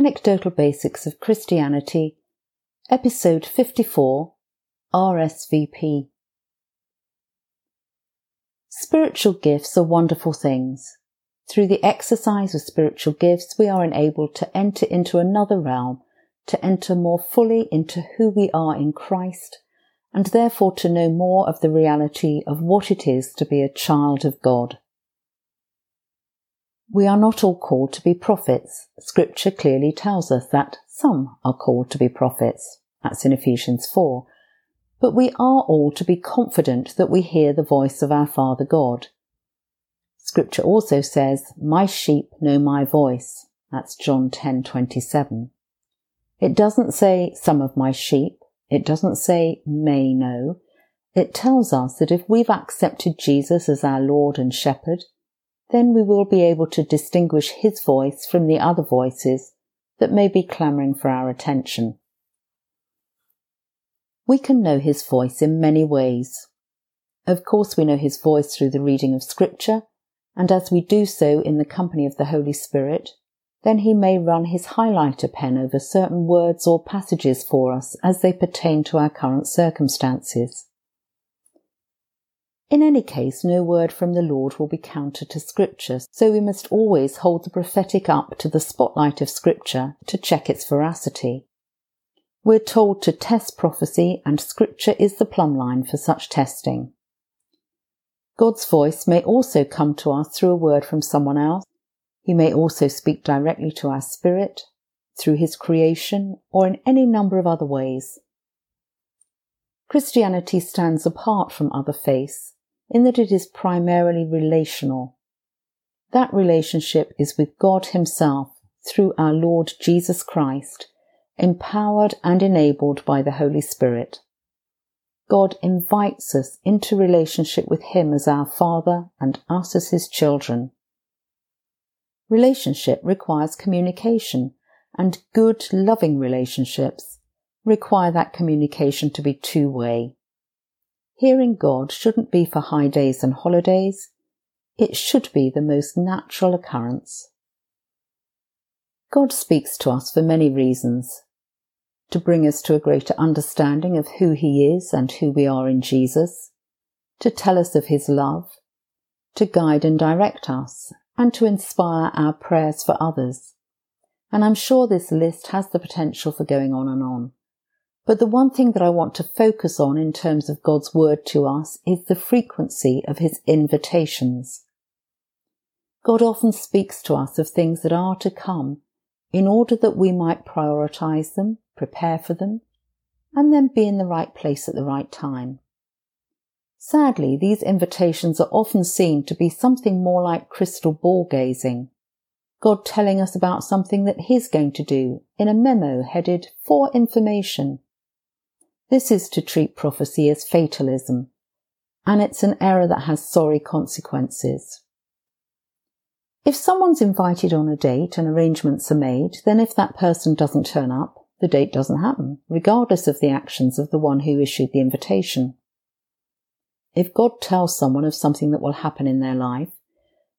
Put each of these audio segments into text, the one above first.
Anecdotal Basics of Christianity, Episode 54 RSVP. Spiritual gifts are wonderful things. Through the exercise of spiritual gifts, we are enabled to enter into another realm, to enter more fully into who we are in Christ, and therefore to know more of the reality of what it is to be a child of God. We are not all called to be prophets. Scripture clearly tells us that some are called to be prophets. That's in Ephesians 4. But we are all to be confident that we hear the voice of our Father God. Scripture also says, My sheep know my voice. That's John 10:27. It doesn't say some of my sheep. It doesn't say may know. It tells us that if we've accepted Jesus as our Lord and Shepherd, then we will be able to distinguish his voice from the other voices that may be clamouring for our attention. We can know his voice in many ways. Of course, we know his voice through the reading of Scripture, and as we do so in the company of the Holy Spirit, then he may run his highlighter pen over certain words or passages for us as they pertain to our current circumstances. In any case, no word from the Lord will be counter to Scripture, so we must always hold the prophetic up to the spotlight of Scripture to check its veracity. We're told to test prophecy, and Scripture is the plumb line for such testing. God's voice may also come to us through a word from someone else. He may also speak directly to our spirit, through His creation, or in any number of other ways. Christianity stands apart from other faiths in that it is primarily relational. That relationship is with God Himself through our Lord Jesus Christ, empowered and enabled by the Holy Spirit. God invites us into relationship with Him as our Father and us as His children. Relationship requires communication, and good, loving relationships require that communication to be two way. Hearing God shouldn't be for high days and holidays. It should be the most natural occurrence. God speaks to us for many reasons. To bring us to a greater understanding of who He is and who we are in Jesus, to tell us of His love, to guide and direct us, and to inspire our prayers for others. And I'm sure this list has the potential for going on and on. But the one thing that I want to focus on in terms of God's word to us is the frequency of his invitations. God often speaks to us of things that are to come in order that we might prioritize them, prepare for them, and then be in the right place at the right time. Sadly, these invitations are often seen to be something more like crystal ball gazing. God telling us about something that He's going to do in a memo headed for information this is to treat prophecy as fatalism, and it's an error that has sorry consequences. If someone's invited on a date and arrangements are made, then if that person doesn't turn up, the date doesn't happen, regardless of the actions of the one who issued the invitation. If God tells someone of something that will happen in their life,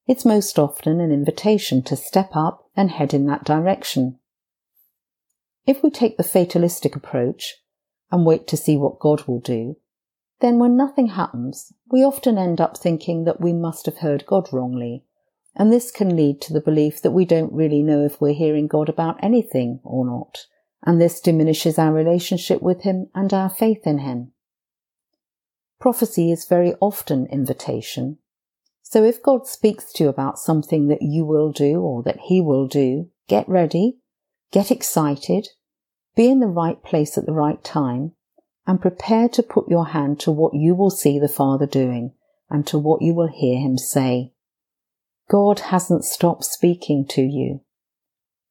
it's most often an invitation to step up and head in that direction. If we take the fatalistic approach, and wait to see what God will do, then when nothing happens, we often end up thinking that we must have heard God wrongly. And this can lead to the belief that we don't really know if we're hearing God about anything or not. And this diminishes our relationship with Him and our faith in Him. Prophecy is very often invitation. So if God speaks to you about something that you will do or that He will do, get ready, get excited, be in the right place at the right time and prepare to put your hand to what you will see the Father doing and to what you will hear him say. God hasn't stopped speaking to you.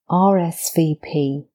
RSVP